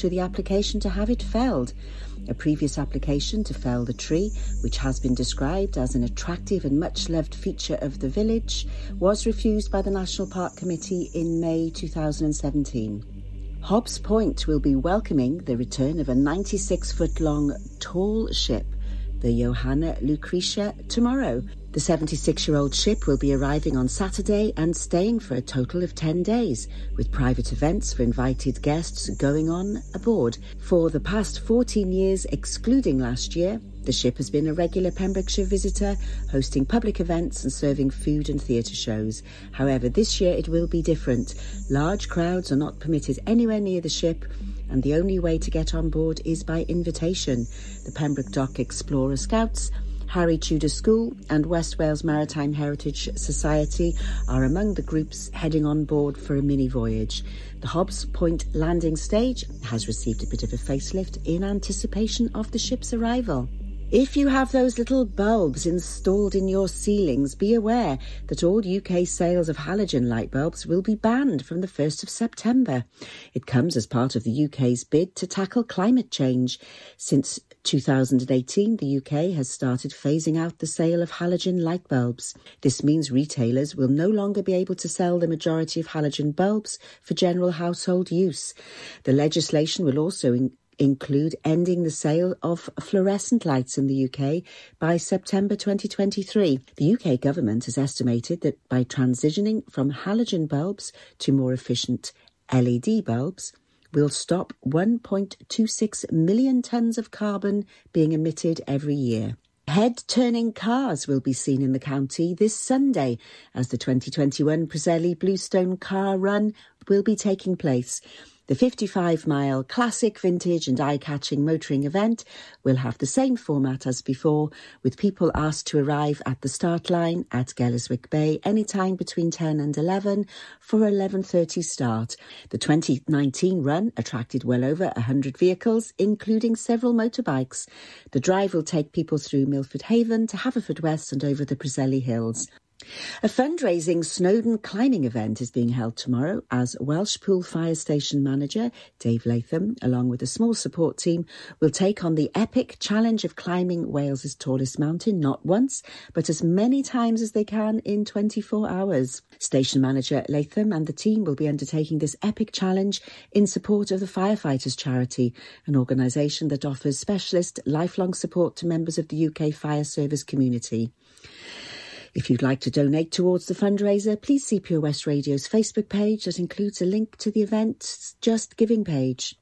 to the application to have it felled. A previous application to fell the tree, which has been described as an attractive and much loved feature of the village, was refused by the National Park Committee in May 2017. Hobbs Point will be welcoming the return of a 96 foot long tall ship, the Johanna Lucretia, tomorrow. The 76 year old ship will be arriving on Saturday and staying for a total of 10 days, with private events for invited guests going on aboard. For the past 14 years, excluding last year, the ship has been a regular Pembrokeshire visitor, hosting public events and serving food and theatre shows. However, this year it will be different. Large crowds are not permitted anywhere near the ship, and the only way to get on board is by invitation. The Pembroke Dock Explorer Scouts Harry Tudor School and West Wales Maritime Heritage Society are among the groups heading on board for a mini voyage. The Hobbs Point landing stage has received a bit of a facelift in anticipation of the ship's arrival. If you have those little bulbs installed in your ceilings, be aware that all UK sales of halogen light bulbs will be banned from the 1st of September. It comes as part of the UK's bid to tackle climate change. Since 2018, the UK has started phasing out the sale of halogen light bulbs. This means retailers will no longer be able to sell the majority of halogen bulbs for general household use. The legislation will also in- include ending the sale of fluorescent lights in the UK by September 2023. The UK government has estimated that by transitioning from halogen bulbs to more efficient LED bulbs, will stop 1.26 million tonnes of carbon being emitted every year. Head turning cars will be seen in the county this Sunday as the 2021 Preseli Bluestone Car Run will be taking place. The 55 mile classic, vintage, and eye catching motoring event will have the same format as before, with people asked to arrive at the start line at Gelliswick Bay anytime between 10 and 11 for 11.30 start. The 2019 run attracted well over 100 vehicles, including several motorbikes. The drive will take people through Milford Haven to Haverfordwest and over the Preseli Hills. A fundraising Snowdon climbing event is being held tomorrow as Welshpool Fire Station manager Dave Latham, along with a small support team, will take on the epic challenge of climbing Wales's tallest mountain not once, but as many times as they can in 24 hours. Station manager Latham and the team will be undertaking this epic challenge in support of the Firefighters Charity, an organisation that offers specialist lifelong support to members of the UK fire service community. If you'd like to donate towards the fundraiser, please see Pure West Radio's Facebook page that includes a link to the event's Just Giving page.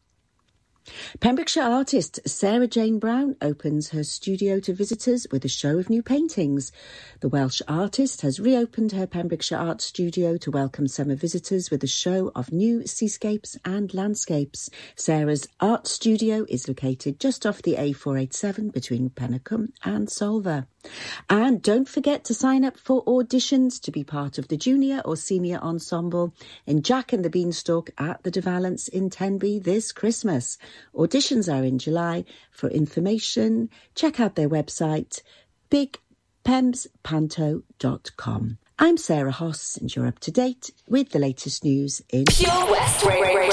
Pembrokeshire artist Sarah Jane Brown opens her studio to visitors with a show of new paintings. The Welsh artist has reopened her Pembrokeshire art studio to welcome summer visitors with a show of new seascapes and landscapes. Sarah's art studio is located just off the A487 between Penycwm and Solva. And don't forget to sign up for auditions to be part of the junior or senior ensemble in Jack and the Beanstalk at the De Valence in Tenby this Christmas. Auditions are in July. For information, check out their website, bigpemspanto.com. I'm Sarah Hoss, and you're up to date with the latest news in Pure West Radio.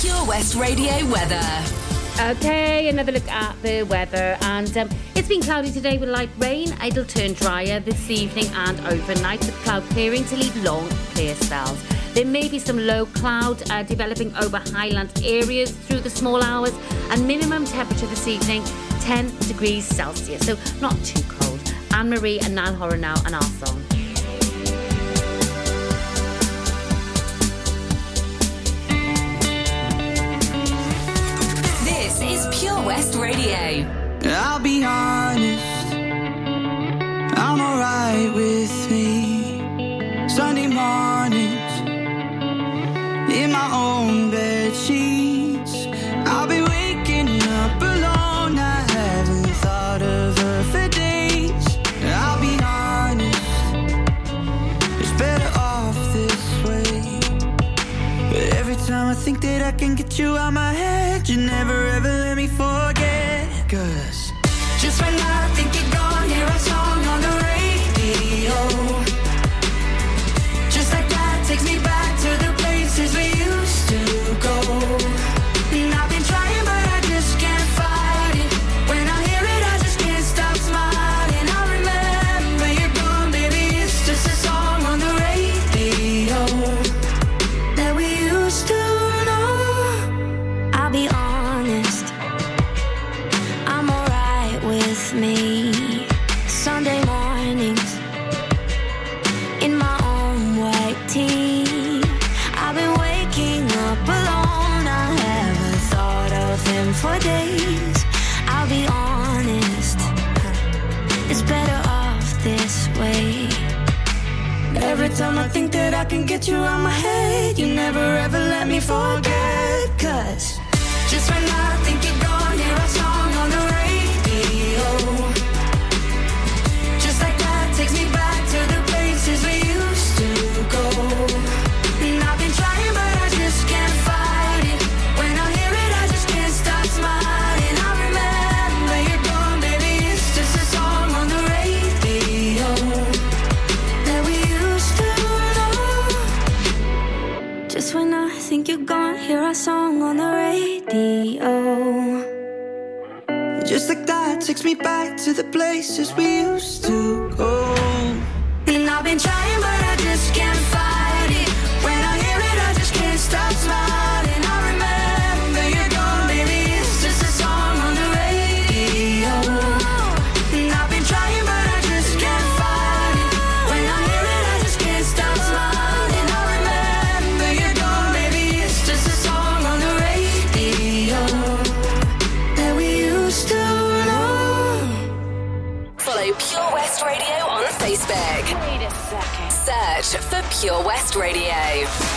Pure West Radio weather. Okay, another look at the weather, and um, it's been cloudy today with light rain. It'll turn drier this evening and overnight, with cloud clearing to leave long, clear spells. There may be some low cloud uh, developing over highland areas through the small hours, and minimum temperature this evening 10 degrees Celsius, so not too cold. Anne Marie and Niall Horan now, and our song. Pure West Radio. I'll be honest, I'm alright with me. Sunday mornings, in my own bed sheets. I'll be waking up alone. I haven't thought of her for days. I'll be honest, it's better off this way. But every time I think that I can get you out my head, you never ever Every time I think that I can get you out my head, you never ever let me forget. Cause just when I think you're gone, here I saw. hear our song on the radio. Just like that takes me back to the places we used to go. And I've been trying, but Pure West Radio.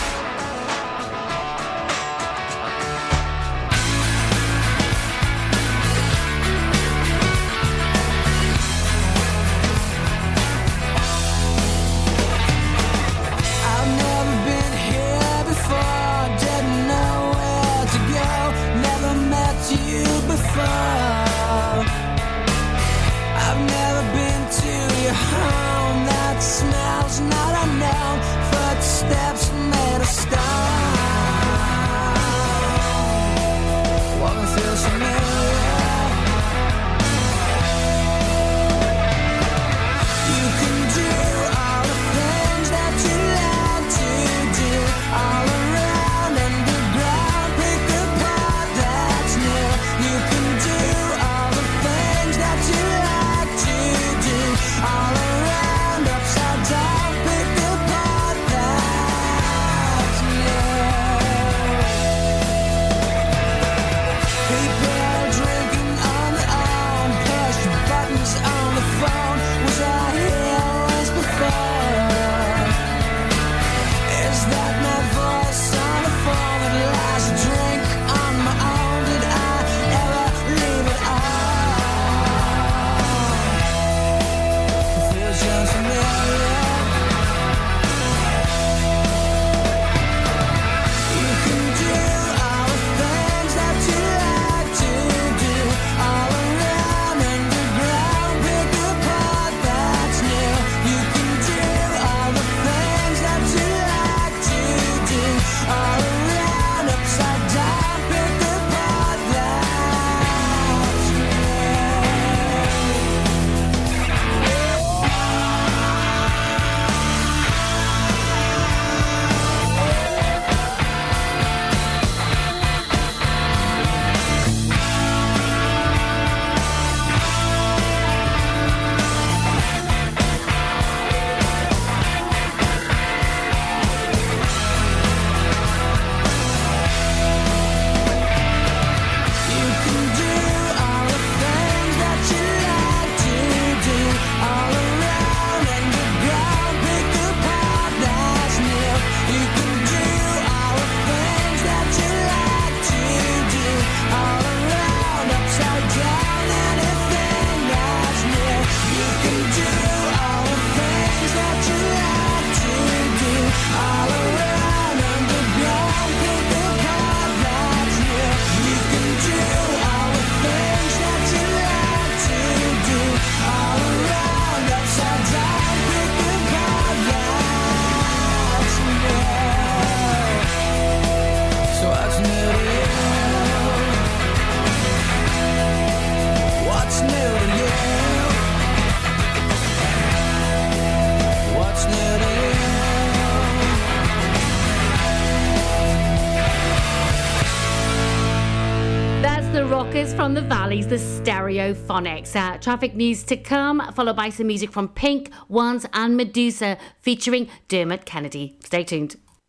Phonics. Uh, traffic news to come, followed by some music from Pink, Once, and Meduza featuring Dermot Kennedy. Stay tuned.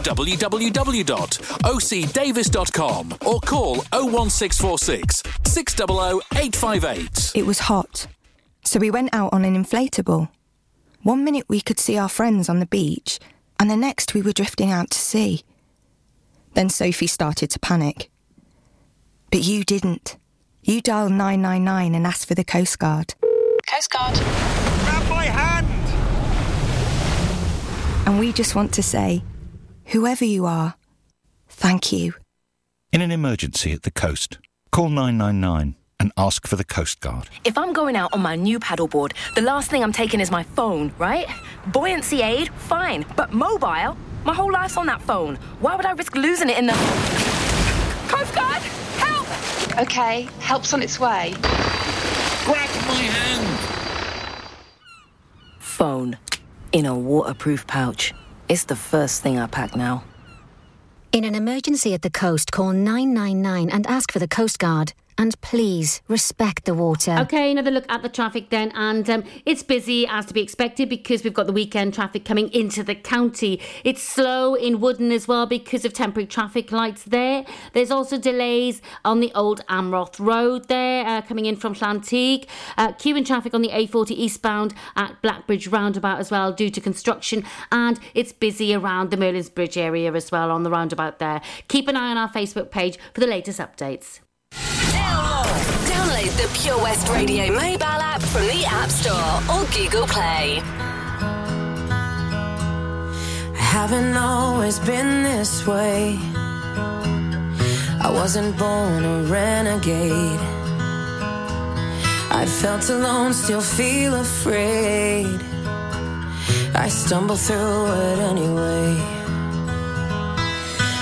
www.ocdavies.com or call 01646 600 858. It was hot, so we went out on an inflatable. One minute we could see our friends on the beach, and the next we were drifting out to sea. Then Sophie started to panic. But you didn't. You dialed 999 and asked for the Coast Guard. Coast Guard. Grab my hand! And we just want to say, whoever you are, thank you. In an emergency at the coast, call 999 and ask for the Coast Guard. If I'm going out on my new paddleboard, the last thing I'm taking is my phone, right? Buoyancy aid, fine. But mobile? My whole life's on that phone. Why would I risk losing it in the. Coast Guard! Help! Okay, help's on its way. Grab my hand! Phone. In a waterproof pouch. It's the first thing I pack now. In an emergency at the coast, call 999 and ask for the Coast Guard. And please respect the water. Okay, another look at the traffic then. And um, it's busy as to be expected because we've got the weekend traffic coming into the county. It's slow in Wooden as well because of temporary traffic lights there. There's also delays on the old Amroth Road there uh, coming in from Llanteg. Uh, queuing traffic on the A40 eastbound at Blackbridge roundabout as well due to construction. And it's busy around the Merlin's Bridge area as well on the roundabout there. Keep an eye on our Facebook page for the latest updates. Download the Pure West Radio mobile app from the App Store or Google Play. I haven't always been this way. I wasn't born a renegade. I felt alone, still feel afraid. I stumble through it anyway.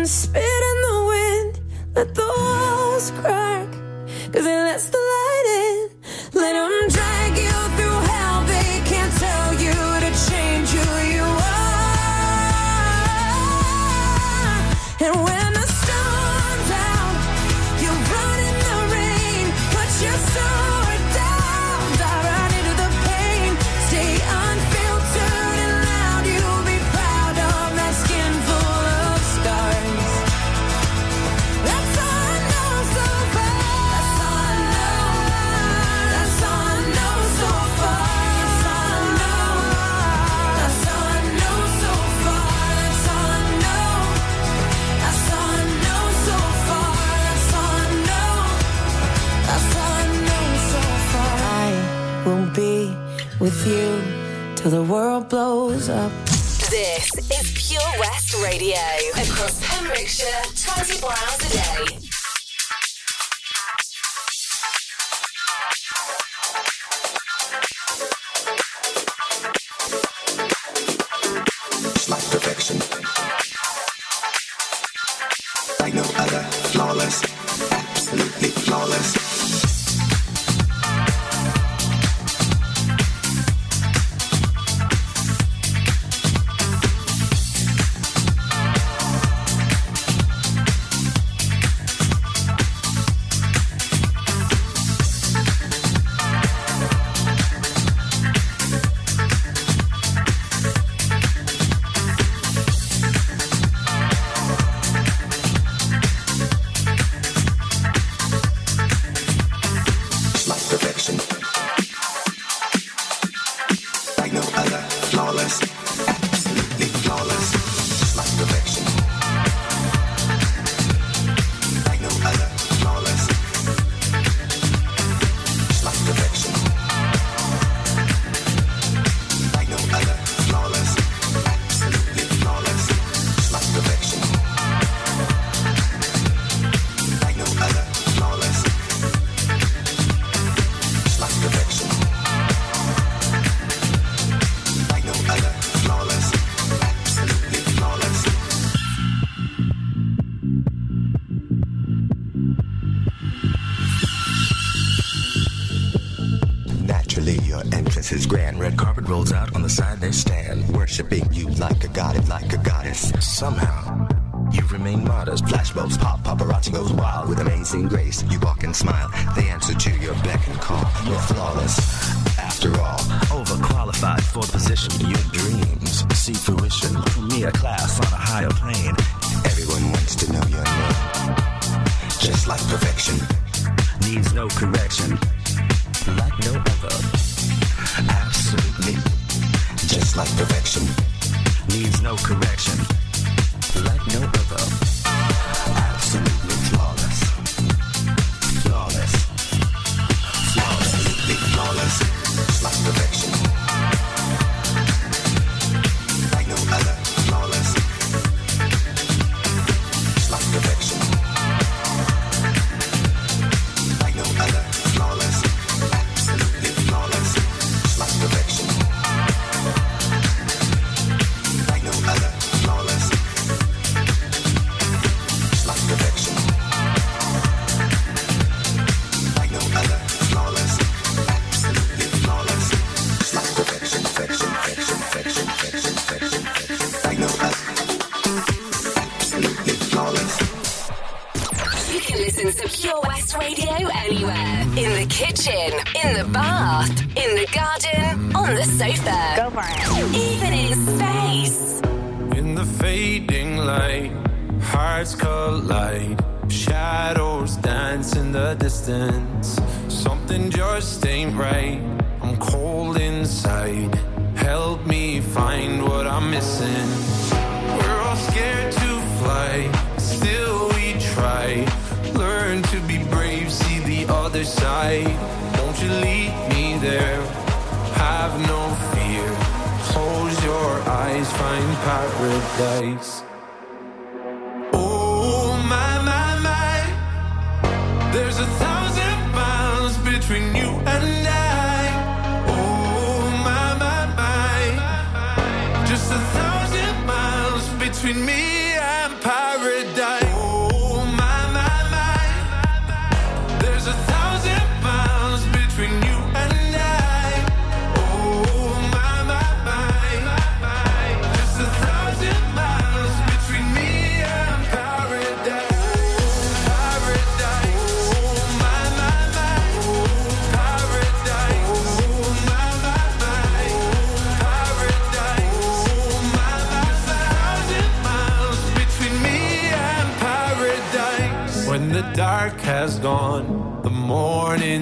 and spit in the wind. Let the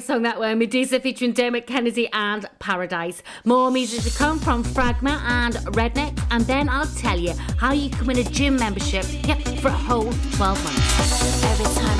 great song that one. Meduza featuring Dermot Kennedy and Paradise. More music to come from Fragma and Rednex, and then I'll tell you how you can win a gym membership yep, for a whole 12 months. Every time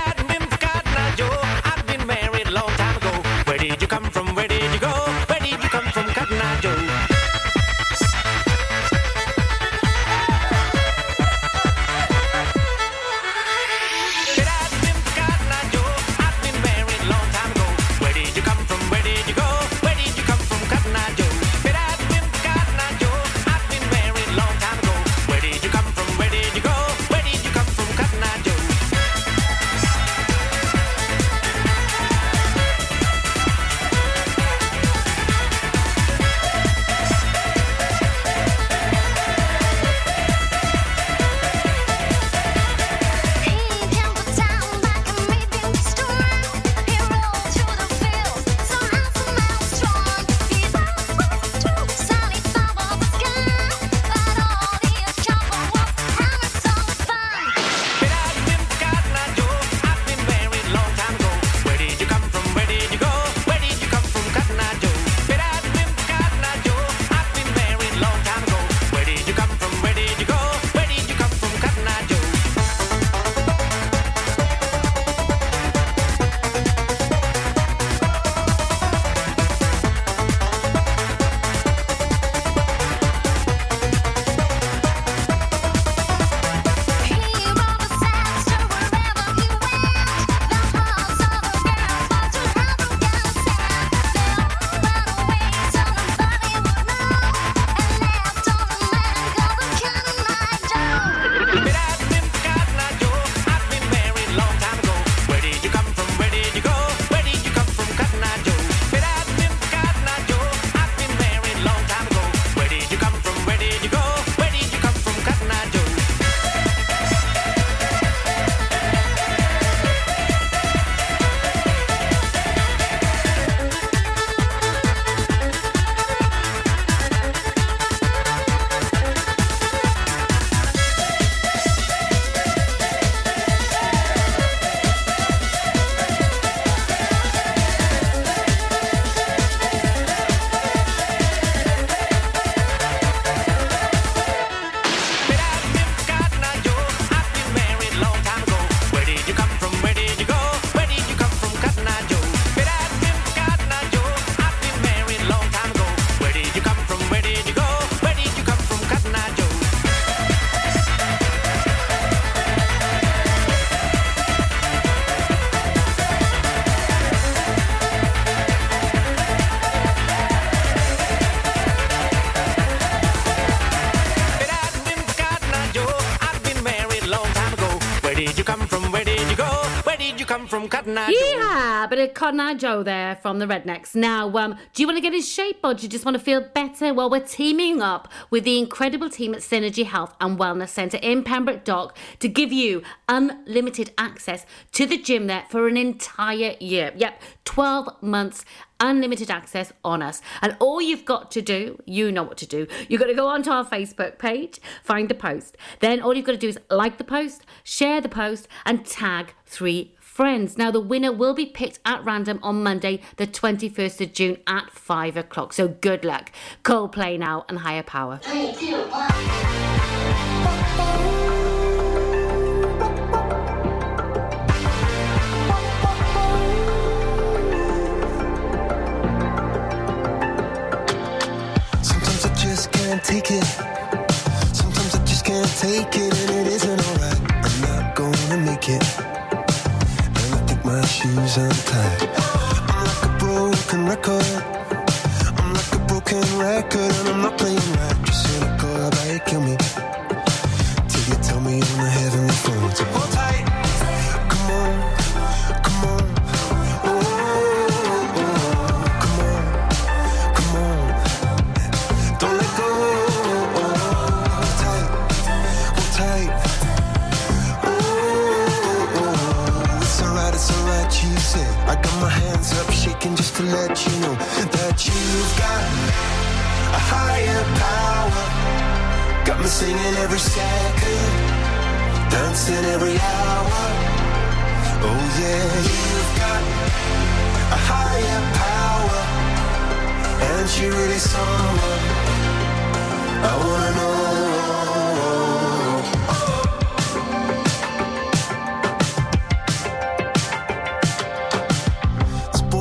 But a Cotton Eye Joe there from the Rednex. Now, um, do you want to get in shape or do you just want to feel better? Well, we're teaming up with the incredible team at Synergy Health and Wellness Centre in Pembroke Dock to give you unlimited access to the gym there for an entire year. Yep, 12 months unlimited access on us. And all you've got to do, you know what to do. You've got to go onto our Facebook page, find the post. Then all you've got to do is like the post, share the post, and tag three friends. Now, the winner will be picked at random on Monday, the 21st of June at 5 o'clock. So good luck. Coldplay now and higher power. Three. Sometimes I just can't take it. Sometimes I just can't take it, and it isn't alright. I'm not gonna make it. I my shoes untied. I'm like a broken record. I'm like a broken record, and I'm not playing right. Just cynical about it, kill me. Alright. I got my hands up, shaking just to let you know that you've got a higher power. Got me singing every second, dancing every hour. Oh yeah, you've got a higher power, and she really someone I wanna know.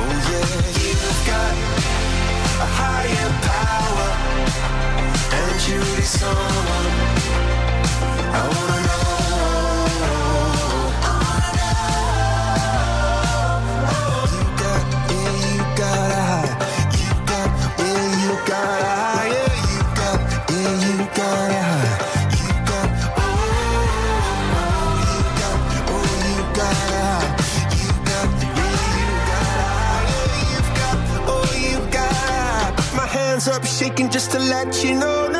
Oh yeah, you've got a higher power, someone. I wanna hands up, shaking just to let you know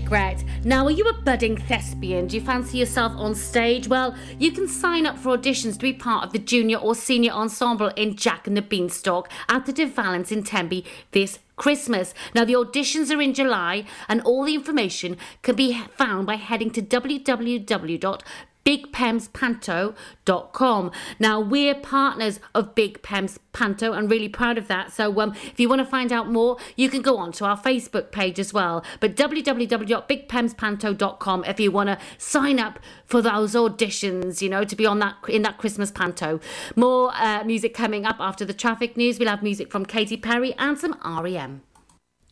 regret. Now, are you a budding thespian? Do you fancy yourself on stage? Well, you can sign up for auditions to be part of the junior or senior ensemble in Jack and the Beanstalk at the De Valence in Tenby this Christmas. Now, the auditions are in July, and all the information can be found by heading to www.bigpemspanto.com. Now, we're partners of Big Pems Panto and really proud of that. So, um, if you want to find out more, you can go on to our Facebook page as well. But www.bigpemspanto.com if you want to sign up for those auditions, you know, to be on that in that Christmas panto. More uh, music coming up after the traffic news. We'll have music from Katy Perry and some REM.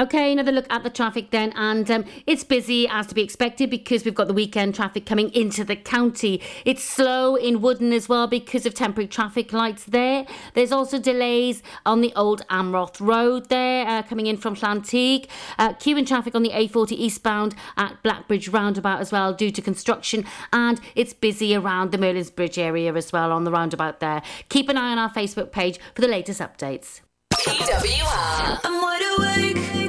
Okay, another look at the traffic then, and um, it's busy as to be expected because we've got the weekend traffic coming into the county. It's slow in Wooden as well because of temporary traffic lights there. There's also delays on the old Amroth Road there, uh, coming in from Llanteg. Uh, queuing traffic on the A40 eastbound at Blackbridge roundabout as well due to construction, and it's busy around the Merlin's Bridge area as well on the roundabout there. Keep an eye on our Facebook page for the latest updates. PWR. I'm wide awake.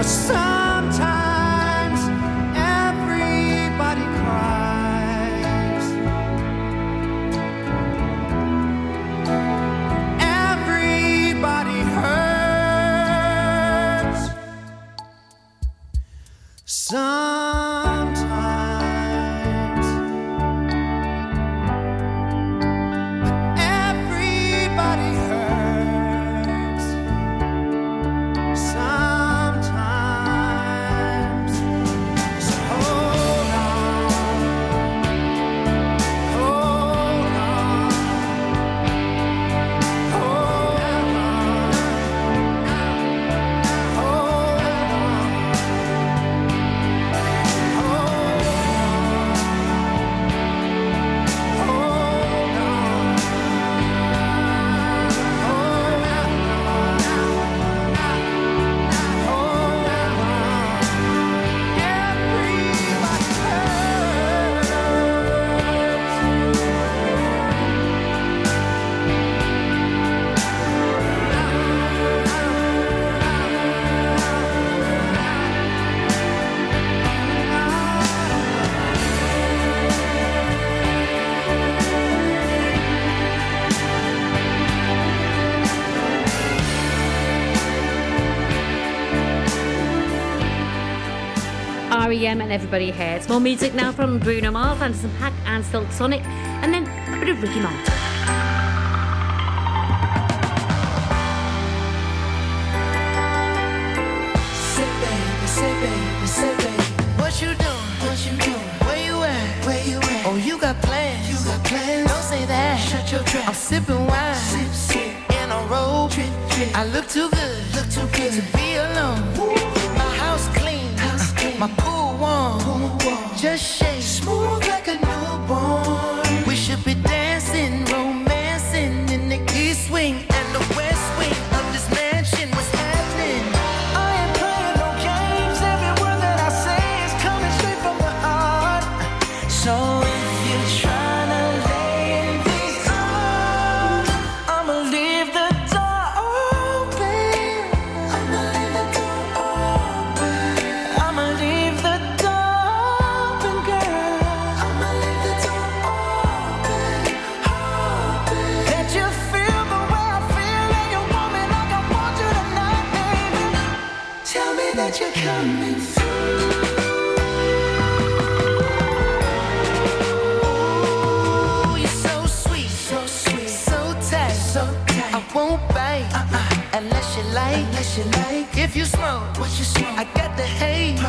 But sometimes And everybody hates. More music now from Bruno Mars, Anderson .Paak, and Silk Sonic, and then a bit of Ricky Martin. Oh, I'm sipping wine. Sip, sip. in a robe. Trip, trip. I look too good, look too good. To be alone. My house clean. My cool one, cool one. just shake smooth like a newborn.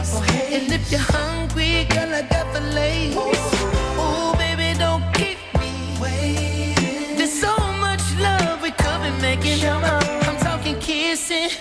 Oh, and if you're hungry, girl, I got fillets. Ooh, baby, don't keep me waiting. There's so much love we could be making. I'm talking kissing.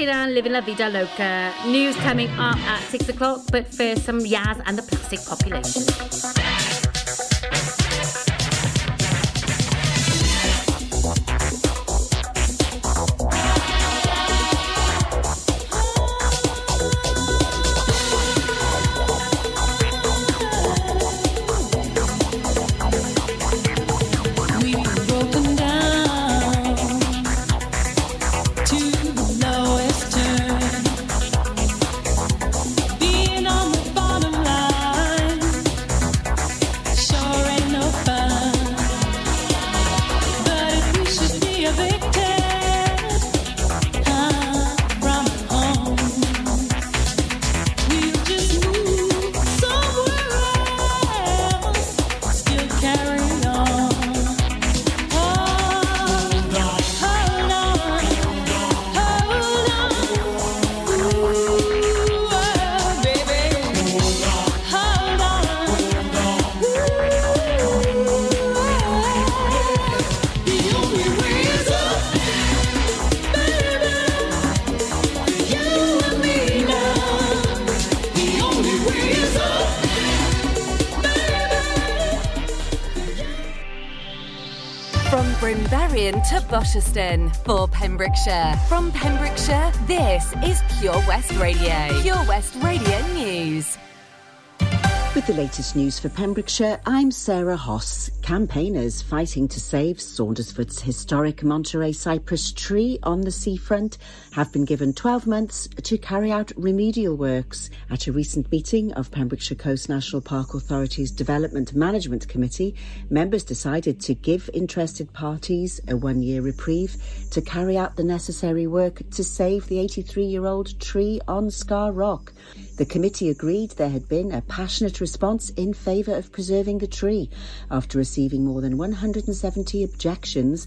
Living la vida loca. News coming up at six o'clock, but first some Yazz and the plastic population. Gosherston for Pembrokeshire. From Pembrokeshire, this is Pure West Radio. Pure West Radio News. With the latest news for Pembrokeshire, I'm Sarah Hoss. Campaigners fighting to save Saundersfoot's historic Monterey cypress tree on the seafront have been given 12 months to carry out remedial works. At a recent meeting of Pembrokeshire Coast National Park Authority's Development Management Committee, members decided to give interested parties a one year reprieve to carry out the necessary work to save the 83 year old tree on Scar Rock. The committee agreed there had been a passionate response in favour of preserving the tree after receiving more than 170 objections